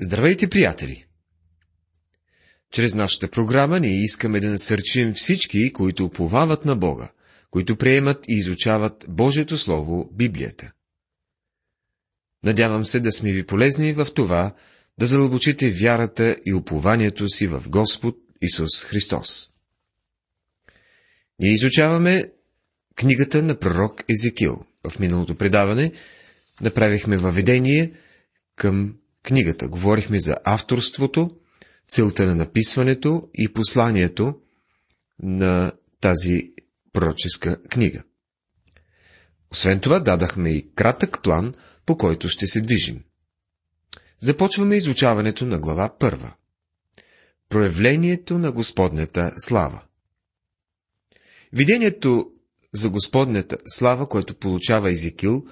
Здравейте, приятели! Чрез нашата програма ние искаме да насърчим всички, които уповават на Бога, които приемат и изучават Божието Слово, Библията. Надявам се да сме ви полезни в това, да задълбочите вярата и упованието си в Господ Исус Христос. Ние изучаваме книгата на пророк Езекил. В миналото предаване направихме въведение към книгата. Говорихме за авторството, целта на написването и посланието на тази пророческа книга. Освен това, дадахме и кратък план, по който ще се движим. Започваме изучаването на глава първа. Проявлението на Господнята слава. Видението за Господнята слава, което получава Езекил,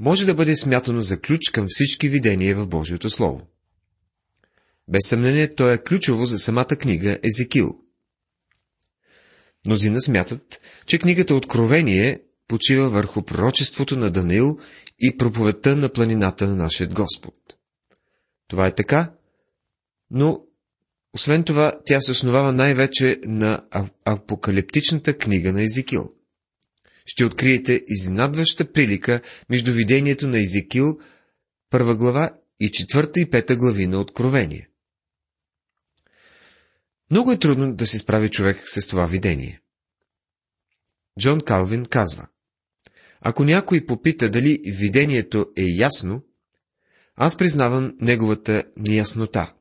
може да бъде смятано за ключ към всички видения в Божието Слово. Без съмнение, то е ключово за самата книга Езекил. Мнозина смятат, че книгата Откровение почива върху пророчеството на Даниил и проповедта на планината на нашия Господ. Това е така, но освен това тя се основава най-вече на апокалиптичната книга на Езекил – ще откриете изненадваща прилика между видението на Езекил, първа глава и четвърта и пета глави на Откровение. Много е трудно да се справи човек с това видение. Джон Калвин казва, ако някой попита дали видението е ясно, аз признавам неговата неяснота,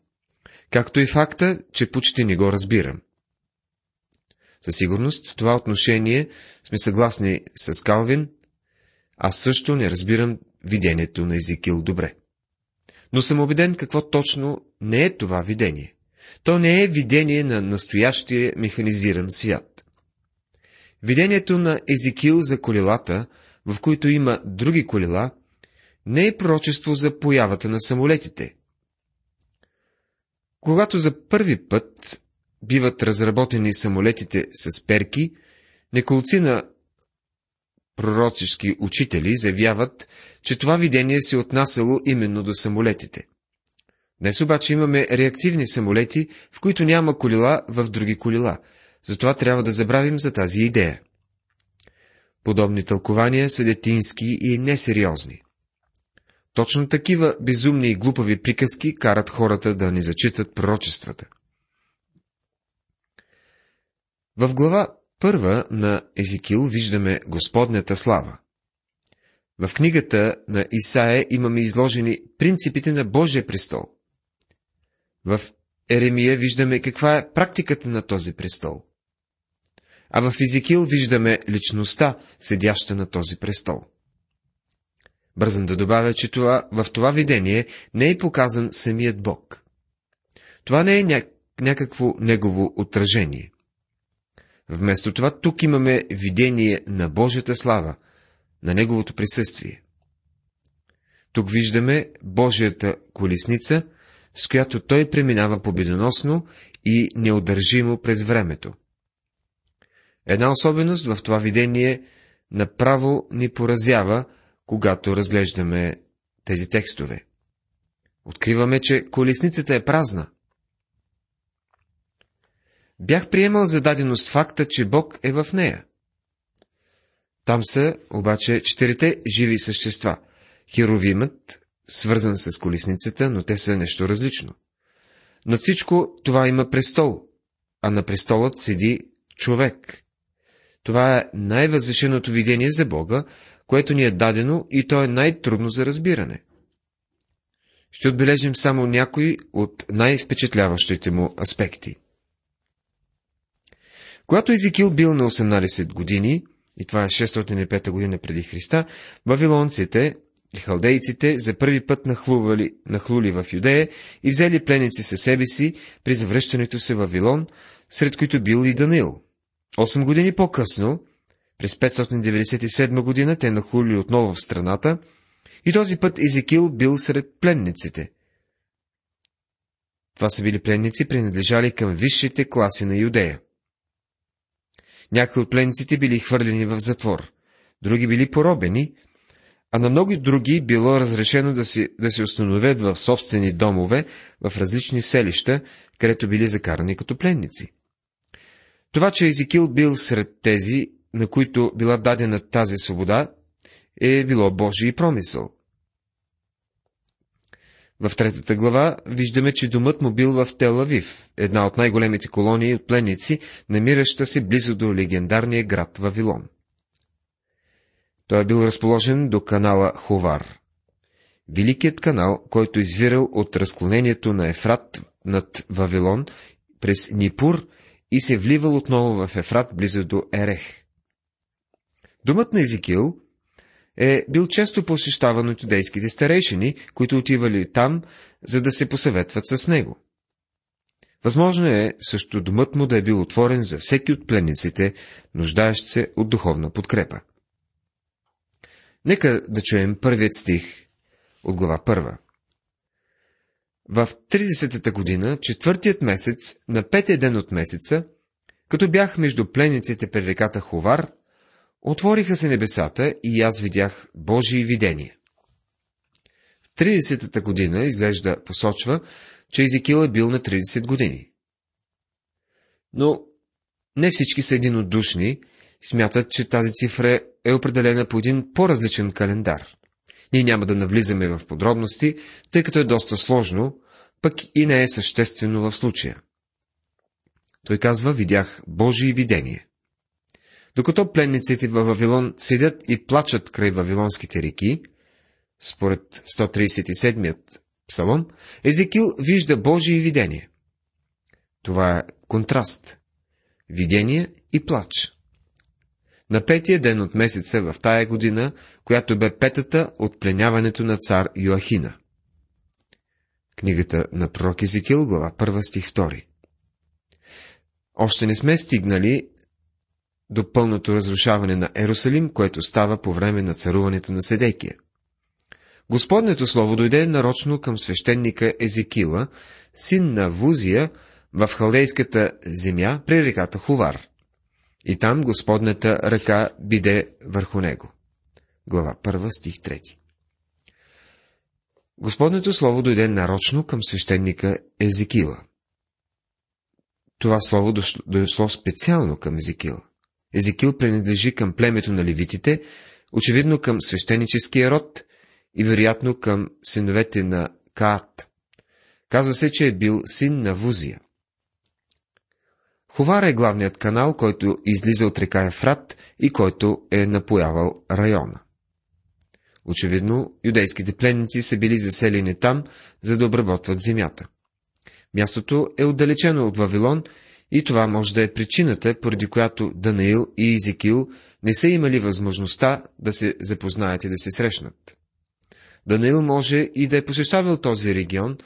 както и факта, че почти не го разбирам. Със сигурност в това отношение сме съгласни с Калвин. Аз също не разбирам видението на Езикил добре. Но съм убеден какво точно не е това видение. То не е видение на настоящия механизиран свят. Видението на Езикил за колелата, в които има други колела, не е пророчество за появата на самолетите. Когато за първи път биват разработени самолетите с перки, неколци на пророцишки учители заявяват, че това видение се отнасяло именно до самолетите. Днес обаче имаме реактивни самолети, в които няма колила в други колила, затова трябва да забравим за тази идея. Подобни тълкования са детински и несериозни. Точно такива безумни и глупави приказки карат хората да не зачитат пророчествата. В глава първа на Езикил виждаме Господнята слава. В книгата на Исаия имаме изложени принципите на Божия престол. В Еремия виждаме каква е практиката на този престол. А в Езикил виждаме личността, седяща на този престол. Бързам да добавя, че това, в това видение не е показан самият Бог. Това не е ня... някакво негово отражение. Вместо това тук имаме видение на Божията слава, на Неговото присъствие. Тук виждаме Божията колесница, с която Той преминава победоносно и неудържимо през времето. Една особеност в това видение направо ни поразява, когато разглеждаме тези текстове. Откриваме, че колесницата е празна – Бях приемал за даденост факта, че Бог е в нея. Там са обаче четирите живи същества. Херовимът, свързан с колесницата, но те са нещо различно. На всичко това има престол, а на престолът седи човек. Това е най-възвишеното видение за Бога, което ни е дадено и то е най-трудно за разбиране. Ще отбележим само някои от най-впечатляващите му аспекти – когато Езекил бил на 18 години, и това е 605 година преди Христа, вавилонците и халдейците за първи път нахлували, нахлули в Юдея и взели пленници със себе си при завръщането се в Вавилон, сред които бил и Данил. Осем години по-късно, през 597 година, те нахлули отново в страната, и този път Езекил бил сред пленниците. Това са били пленници, принадлежали към висшите класи на Юдея. Някои от пленниците били хвърлени в затвор, други били поробени, а на много други било разрешено да, си, да се установят в собствени домове в различни селища, където били закарани като пленници. Това, че Езикил бил сред тези, на които била дадена тази свобода, е било Божий промисъл. В третата глава виждаме, че домът му бил в Телавив, една от най-големите колонии от пленници, намираща се близо до легендарния град Вавилон. Той е бил разположен до канала Ховар. Великият канал, който извирал от разклонението на Ефрат над Вавилон през Нипур и се вливал отново в Ефрат близо до Ерех. Думът на Езикил е бил често посещаван от юдейските старейшини, които отивали там, за да се посъветват с него. Възможно е също домът му да е бил отворен за всеки от пленниците, нуждаещ се от духовна подкрепа. Нека да чуем първият стих от глава първа. В 30-та година, четвъртият месец, на петия ден от месеца, като бях между пленниците при реката Ховар, отвориха се небесата и аз видях Божии видения. В 30-та година изглежда посочва, че Езекил е бил на 30 години. Но не всички са единодушни, смятат, че тази цифра е определена по един по-различен календар. Ние няма да навлизаме в подробности, тъй като е доста сложно, пък и не е съществено в случая. Той казва, видях Божие видение. Докато пленниците във Вавилон седят и плачат край вавилонските реки, според 137-ят псалом, Езекил вижда Божие видение. Това е контраст. Видение и плач. На петия ден от месеца в тая година, която бе петата от пленяването на цар Йоахина. Книгата на пророк Езекил, глава 1 стих 2. Още не сме стигнали до пълното разрушаване на Ерусалим, което става по време на царуването на Седекия. Господнето слово дойде нарочно към свещеника Езекила, син на Вузия, в халдейската земя при реката Хувар. И там Господната ръка биде върху него. Глава 1, стих 3. Господнето слово дойде нарочно към свещеника Езекила. Това слово дошло специално към Езекила. Езекил принадлежи към племето на левитите, очевидно към свещеническия род и вероятно към синовете на Каат. Казва се, че е бил син на Вузия. Хувара е главният канал, който излиза от река Ефрат и който е напоявал района. Очевидно, юдейските пленници са били заселени там, за да обработват земята. Мястото е отдалечено от Вавилон и това може да е причината, поради която Данаил и Изекил не са имали възможността да се запознаят и да се срещнат. Данаил може и да е посещавал този регион,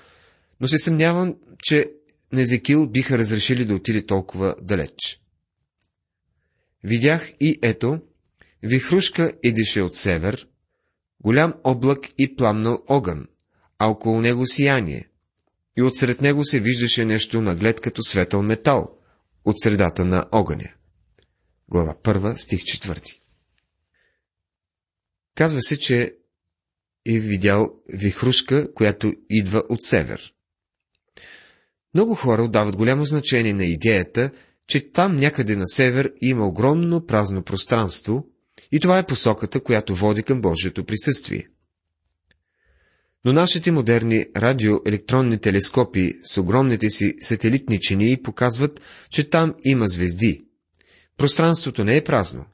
но се съмнявам, че на Езекил биха разрешили да отиде толкова далеч. Видях и ето, вихрушка идеше от север, голям облак и пламнал огън, а около него сияние, и отсред него се виждаше нещо наглед като светъл метал, от средата на огъня. Глава 1, стих 4. Казва се, че е видял вихрушка, която идва от север. Много хора отдават голямо значение на идеята, че там някъде на север има огромно празно пространство, и това е посоката, която води към Божието присъствие. Но нашите модерни радиоелектронни телескопи с огромните си сателитни чинии показват, че там има звезди. Пространството не е празно.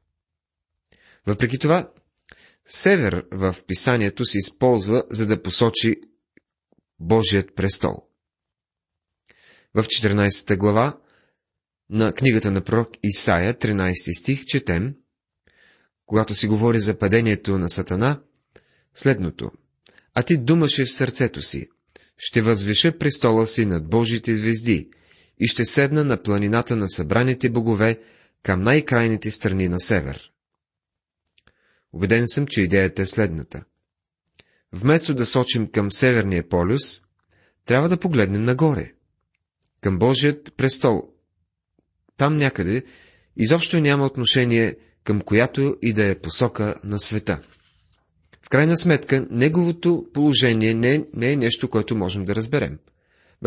Въпреки това, север в писанието се използва, за да посочи Божият престол. В 14 глава на книгата на пророк Исаия, 13 стих, четем, когато си говори за падението на Сатана, следното – а ти думаше в сърцето си, ще възвиша престола си над Божите звезди и ще седна на планината на събраните богове към най-крайните страни на север. Убеден съм, че идеята е следната. Вместо да сочим към Северния полюс, трябва да погледнем нагоре, към Божият престол. Там някъде изобщо няма отношение към която и да е посока на света Крайна сметка, неговото положение не, не е нещо, което можем да разберем.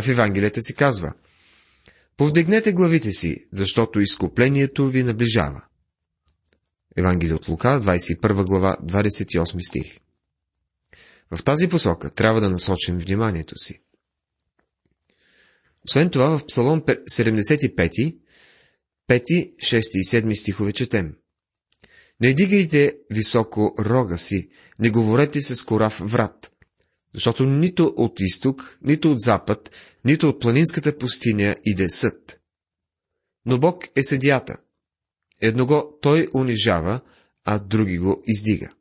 В Евангелията си казва Повдигнете главите си, защото изкуплението ви наближава. Евангелие от Лука, 21 глава, 28 стих. В тази посока трябва да насочим вниманието си. Освен това, в Псалом 75, 5, 6 и 7 стихове четем. Не дигайте високо рога си, не говорете с корав врат, защото нито от изток, нито от запад, нито от планинската пустиня иде съд. Но Бог е съдията. Едного той унижава, а други го издига.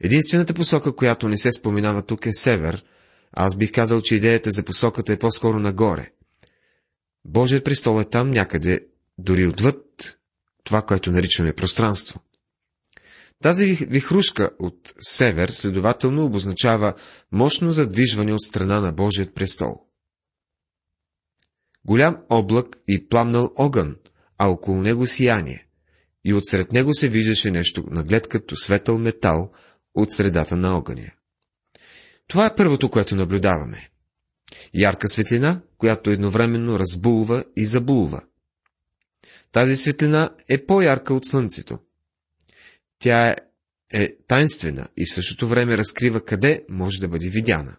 Единствената посока, която не се споменава тук е север, аз бих казал, че идеята за посоката е по-скоро нагоре. Божият престол е там някъде, дори отвъд това, което наричаме пространство. Тази вихрушка от север, следователно, обозначава мощно задвижване от страна на Божият престол. Голям облак и пламнал огън, а около него сияние, и отсред него се виждаше нещо наглед като светъл метал от средата на огъня. Това е първото, което наблюдаваме. Ярка светлина, която едновременно разбулва и забулва. Тази светлина е по-ярка от слънцето. Тя е, тайнствена и в същото време разкрива къде може да бъде видяна.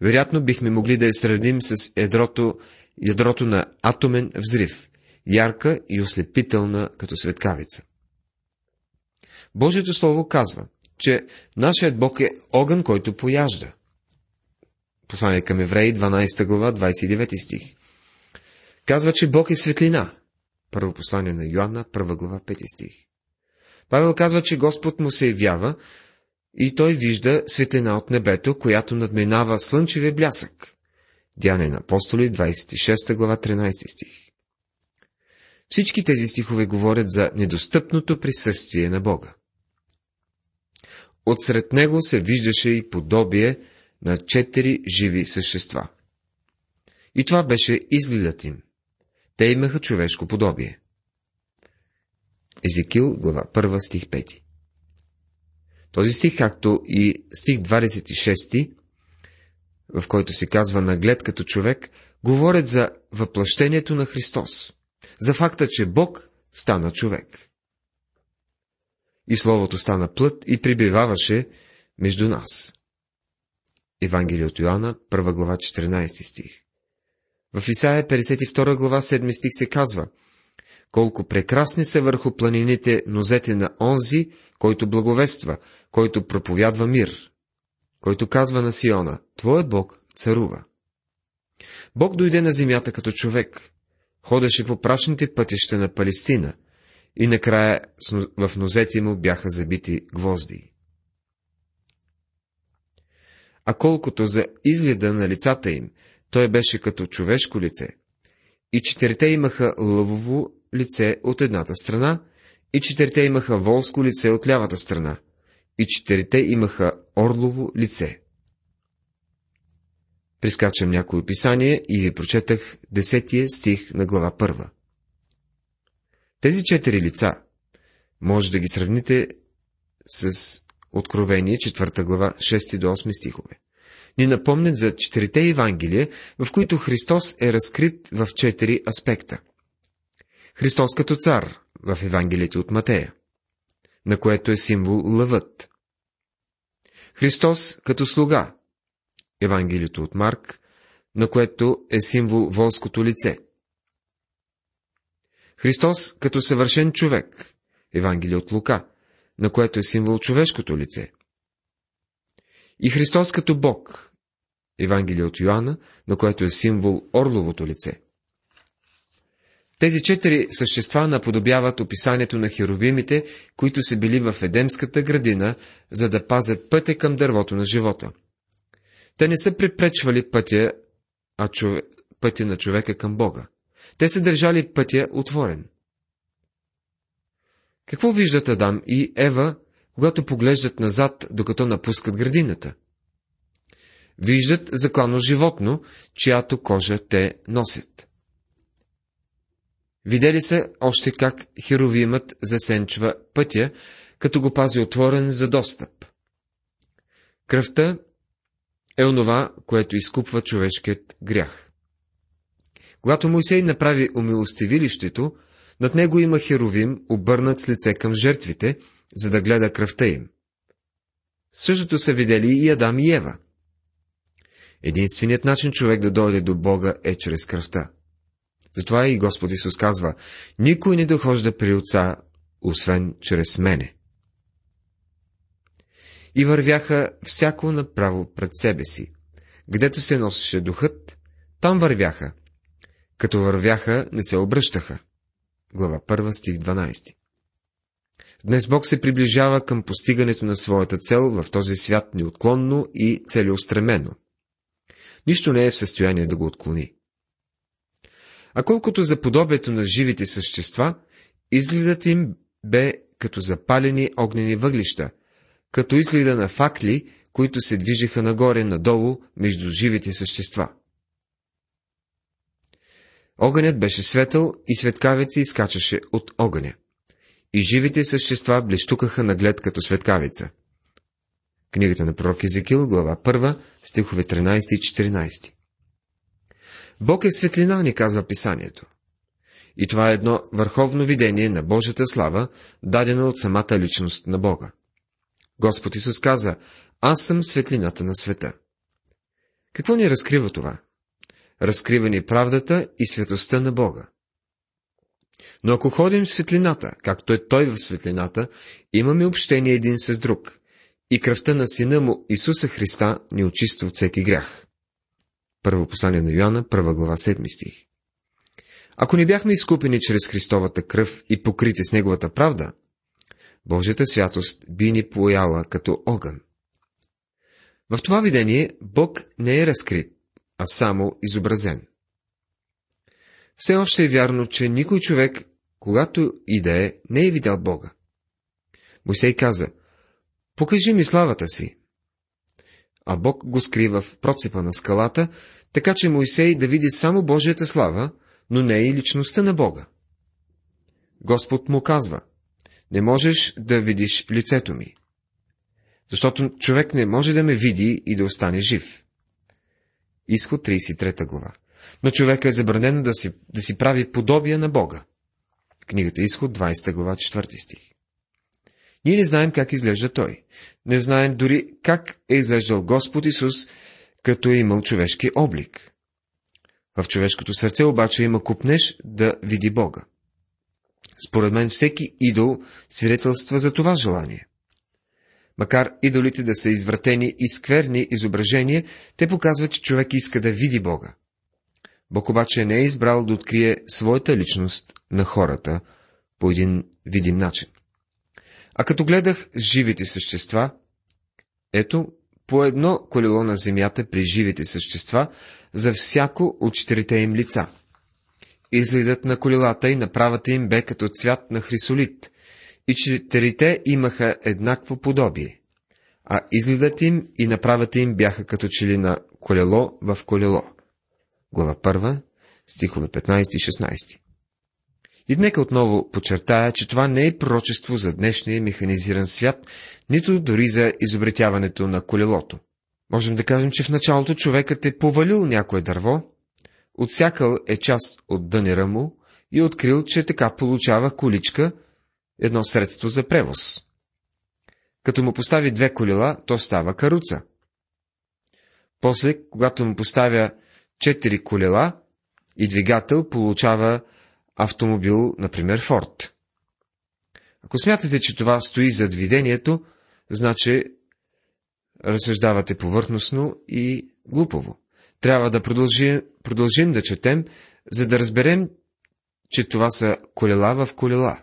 Вероятно бихме могли да я сравним с ядрото, ядрото на атомен взрив, ярка и ослепителна като светкавица. Божието Слово казва, че нашият Бог е огън, който пояжда. Послание към Евреи, 12 глава, 29 стих. Казва, че Бог е светлина. Първо послание на Йоанна, 1 глава, 5 стих. Павел казва, че Господ му се явява и той вижда светлина от небето, която надминава слънчевия блясък. Дяне на апостоли, 26 глава, 13 стих. Всички тези стихове говорят за недостъпното присъствие на Бога. Отсред него се виждаше и подобие на четири живи същества. И това беше изгледът им. Те имаха човешко подобие. Езекил, глава 1, стих 5. Този стих, както и стих 26, в който се казва наглед като човек, говорят за въплъщението на Христос, за факта, че Бог стана човек. И Словото стана плът и прибиваваше между нас. Евангелие от Йоанна, 1 глава, 14 стих. В Исаия 52 глава, 7 стих се казва – колко прекрасни са върху планините нозете на онзи, който благовества, който проповядва мир, който казва на Сиона, Твоят Бог царува. Бог дойде на земята като човек, ходеше по прашните пътища на Палестина и накрая в нозете му бяха забити гвозди. А колкото за изгледа на лицата им, той беше като човешко лице. И четирите имаха лъвово лице от едната страна, и четирите имаха волско лице от лявата страна, и четирите имаха орлово лице. Прискачам някои описание и ви прочетах десетия стих на глава първа. Тези четири лица може да ги сравните с Откровение, четвърта глава, 6 до 8 стихове. Ни напомнят за четирите Евангелия, в които Христос е разкрит в четири аспекта. Христос като цар в Евангелието от Матея, на което е символ лъвът. Христос като слуга, Евангелието от Марк, на което е символ волското лице. Христос като съвършен човек, Евангелие от Лука, на което е символ човешкото лице. И Христос като Бог, Евангелие от Йоанна, на което е символ орловото лице. Тези четири същества наподобяват описанието на херовимите, които са били в Едемската градина, за да пазят пътя към дървото на живота. Те не са препречвали пътя, а чове... пътя на човека към Бога. Те са държали пътя отворен. Какво виждат Адам и Ева, когато поглеждат назад, докато напускат градината? Виждат заклано животно, чиято кожа те носят. Видели са още как херовимът засенчва пътя, като го пази отворен за достъп. Кръвта е онова, което изкупва човешкият грях. Когато Моисей направи умилостивилището, над него има херовим, обърнат с лице към жертвите, за да гледа кръвта им. Същото са видели и Адам и Ева. Единственият начин човек да дойде до Бога е чрез кръвта. Затова и Господ Исус казва, никой не дохожда при Отца, освен чрез мене. И вървяха всяко направо пред себе си. Гдето се носеше духът, там вървяха. Като вървяха, не се обръщаха. Глава 1, стих 12. Днес Бог се приближава към постигането на своята цел в този свят неотклонно и целеустремено. Нищо не е в състояние да го отклони. А колкото за подобието на живите същества, изгледът им бе като запалени огнени въглища, като изгледа на факли, които се движеха нагоре-надолу между живите същества. Огънят беше светъл и светкавица изкачаше от огъня. И живите същества блещукаха наглед като светкавица. Книгата на пророк Езекил, глава 1, стихове 13 и 14. Бог е светлина, ни казва писанието. И това е едно върховно видение на Божията слава, дадено от самата личност на Бога. Господ Исус каза, аз съм светлината на света. Какво ни разкрива това? Разкрива ни правдата и светостта на Бога. Но ако ходим в светлината, както е Той в светлината, имаме общение един с друг. И кръвта на Сина му Исуса Христа ни очиства от всеки грях. Първо послание на Йоанна, първа глава, 7 стих. Ако не бяхме изкупени чрез Христовата кръв и покрити с Неговата правда, Божията святост би ни пояла като огън. В това видение Бог не е разкрит, а само изобразен. Все още е вярно, че никой човек, когато и да е, не е видял Бога. Мойсей каза, покажи ми славата си. А Бог го скрива в процепа на скалата, така че Мойсей да види само Божията слава, но не и личността на Бога. Господ му казва, не можеш да видиш лицето ми. Защото човек не може да ме види и да остане жив. Изход 33 глава. На човека е забранено да си, да си прави подобие на Бога. Книгата Изход 20 глава 4 стих. Ние не знаем как изглежда Той. Не знаем дори как е изглеждал Господ Исус, като е имал човешки облик. В човешкото сърце обаче има купнеш да види Бога. Според мен всеки идол свидетелства за това желание. Макар идолите да са извратени и скверни изображения, те показват, че човек иска да види Бога. Бог обаче не е избрал да открие своята личност на хората по един видим начин. А като гледах живите същества, ето, по едно колело на земята при живите същества, за всяко от четирите им лица. Изгледът на колелата и направата им бе като цвят на хрисолит, и четирите имаха еднакво подобие, а изгледът им и направата им бяха като чели на колело в колело. Глава 1, стихове 15 и 16. И нека отново подчертая, че това не е пророчество за днешния механизиран свят, нито дори за изобретяването на колелото. Можем да кажем, че в началото човекът е повалил някое дърво, отсякал е част от дънера му и открил, че така получава количка, едно средство за превоз. Като му постави две колела, то става каруца. После, когато му поставя четири колела и двигател, получава автомобил, например Форд. Ако смятате, че това стои зад видението, значи разсъждавате повърхностно и глупово. Трябва да продължим, продължим да четем, за да разберем, че това са колела в колела.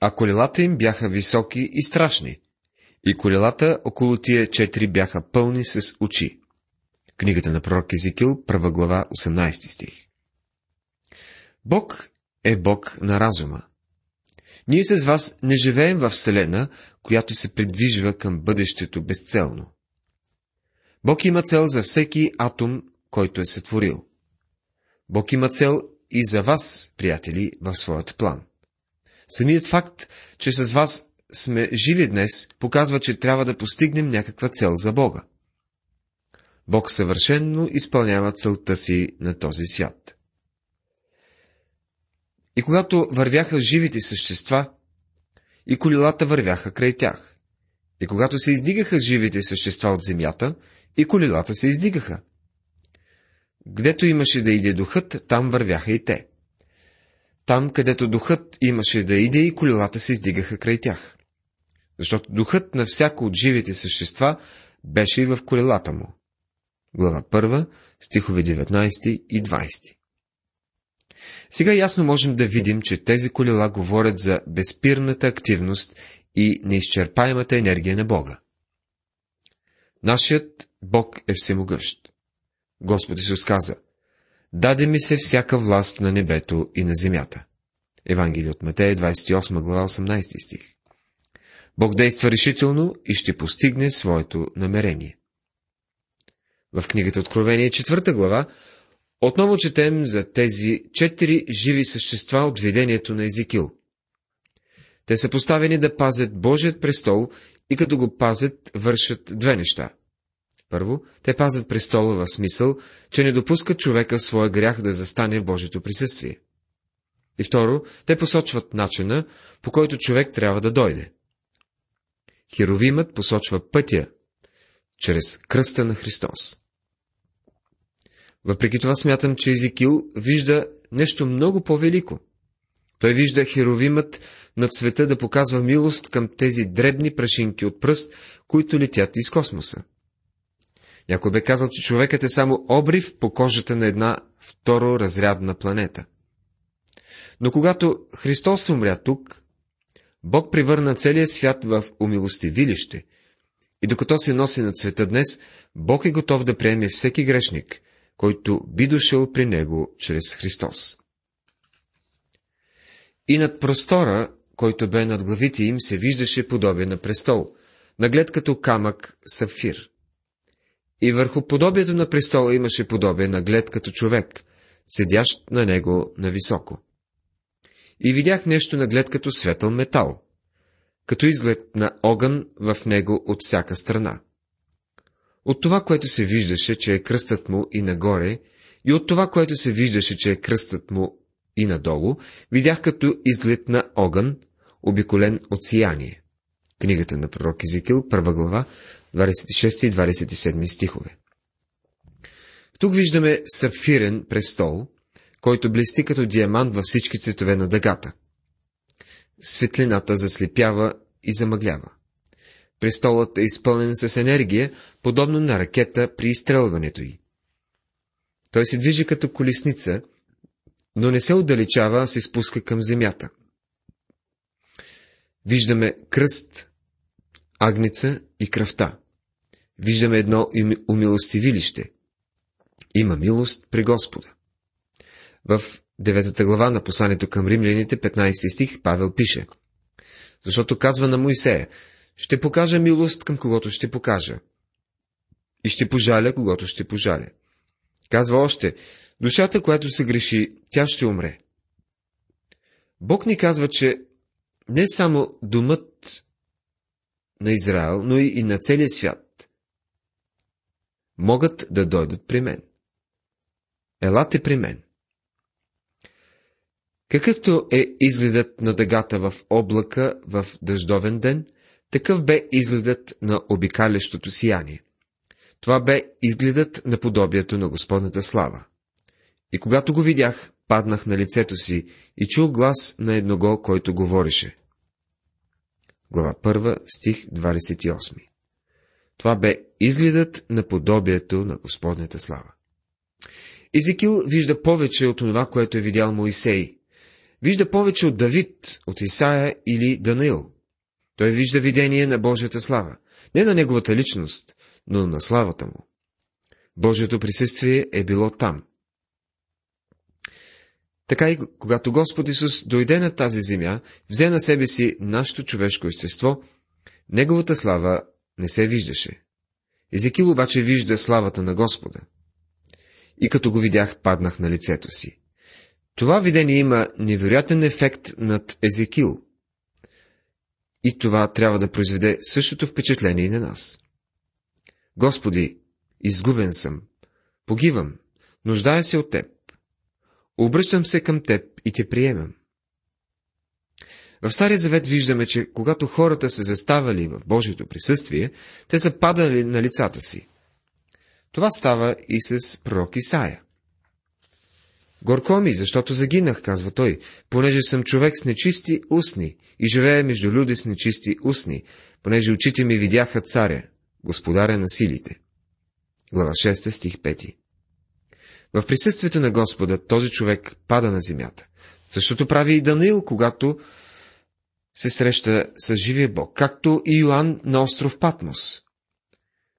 А колелата им бяха високи и страшни, и колелата около тия четири бяха пълни с очи. Книгата на пророк Езикил, първа глава, 18 стих. Бог е Бог на разума. Ние с вас не живеем в Вселена, която се придвижва към бъдещето безцелно. Бог има цел за всеки атом, който е сътворил. Бог има цел и за вас, приятели, в своят план. Самият факт, че с вас сме живи днес, показва, че трябва да постигнем някаква цел за Бога. Бог съвършенно изпълнява целта си на този свят. И когато вървяха живите същества, и колелата вървяха край тях. И когато се издигаха живите същества от земята, и колелата се издигаха. Гдето имаше да иде духът, там вървяха и те. Там, където духът имаше да иде, и колелата се издигаха край тях. Защото духът на всяко от живите същества беше и в колелата му. Глава 1, стихове 19 и 20. Сега ясно можем да видим, че тези колела говорят за безпирната активност и неизчерпаемата енергия на Бога. Нашият Бог е всемогъщ. Господ Исус каза, Даде ми се всяка власт на небето и на земята. Евангелие от Матея, 28 глава, 18 стих. Бог действа решително и ще постигне своето намерение. В книгата Откровение, 4 глава, отново четем за тези четири живи същества от видението на Езикил. Те са поставени да пазят Божият престол и като го пазят, вършат две неща. Първо, те пазят престола в смисъл, че не допускат човека своя грях да застане в Божието присъствие. И второ, те посочват начина, по който човек трябва да дойде. Херовимът посочва пътя, чрез кръста на Христос. Въпреки това смятам, че Езикил вижда нещо много по-велико. Той вижда херовимът над света да показва милост към тези дребни прашинки от пръст, които летят из космоса. Някой бе казал, че човекът е само обрив по кожата на една второразрядна планета. Но когато Христос умря тук, Бог превърна целия свят в умилостивилище, и докато се носи над света днес, Бог е готов да приеме всеки грешник, който би дошъл при него чрез Христос. И над простора, който бе над главите им, се виждаше подобие на престол, наглед като камък сапфир. И върху подобието на престола имаше подобие на глед като човек, седящ на него нависоко. И видях нещо на глед като светъл метал, като изглед на огън в него от всяка страна. От това, което се виждаше, че е кръстът му и нагоре, и от това, което се виждаше, че е кръстът му и надолу, видях като изглед на огън, обиколен от сияние. Книгата на пророк Езекил, първа глава, 26 и 27 стихове. Тук виждаме сапфирен престол, който блести като диамант във всички цветове на дъгата. Светлината заслепява и замъглява. Престолът е изпълнен с енергия, подобно на ракета при изстрелването й. Той се движи като колесница, но не се отдалечава, а се спуска към земята. Виждаме кръст, агница и кръвта. Виждаме едно умилостивилище. Има милост при Господа. В деветата глава на посланието към римляните, 15 стих, Павел пише. Защото казва на Моисея, ще покажа милост към когото ще покажа. И ще пожаля, когато ще пожаля. Казва още, душата, която се греши, тя ще умре. Бог ни казва, че не само думът на Израел, но и на целия свят могат да дойдат при мен. Елате при мен. Какъвто е изгледът на дъгата в облака в дъждовен ден, такъв бе изгледът на обикалящото сияние. Това бе изгледът на подобието на Господната слава. И когато го видях, паднах на лицето си и чул глас на едного, който говореше. Глава 1, стих 28 Това бе изгледът на подобието на Господната слава. Езекил вижда повече от това, което е видял Моисей. Вижда повече от Давид, от Исаия или Данаил. Той вижда видение на Божията слава. Не на неговата личност, но на славата му. Божието присъствие е било там. Така и когато Господ Исус дойде на тази земя, взе на себе си нашето човешко естество, неговата слава не се виждаше. Езекил обаче вижда славата на Господа. И като го видях, паднах на лицето си. Това видение има невероятен ефект над Езекил. и това трябва да произведе същото впечатление и на нас. Господи, изгубен съм, погивам, нуждая се от Теб. Обръщам се към Теб и Те приемам. В Стария завет виждаме, че когато хората се заставали в Божието присъствие, те са падали на лицата си. Това става и с пророк Исаия. Горко ми, защото загинах, казва той, понеже съм човек с нечисти устни и живея между люди с нечисти устни, понеже очите ми видяха царя, господаря на силите. Глава 6, стих 5 В присъствието на Господа този човек пада на земята. Същото прави и Даниил, когато се среща с живия Бог, както и Йоанн на остров Патмос.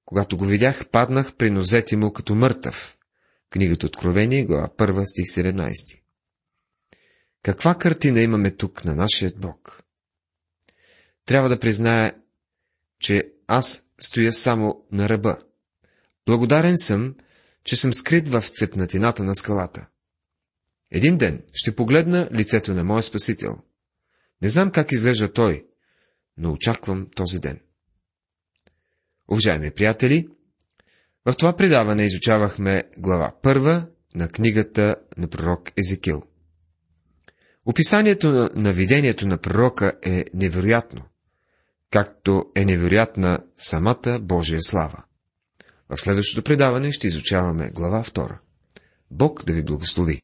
Когато го видях, паднах при нозете му като мъртъв. Книгата Откровение, глава 1, стих 17. Каква картина имаме тук на нашия Бог? Трябва да призная, че аз стоя само на ръба. Благодарен съм, че съм скрит в цепнатината на скалата. Един ден ще погледна лицето на моя Спасител. Не знам как изглежда той, но очаквам този ден. Уважаеми приятели, в това предаване изучавахме глава първа на книгата на пророк Езекил. Описанието на, на видението на пророка е невероятно, както е невероятна самата Божия слава. В следващото предаване ще изучаваме глава втора. Бог да ви благослови!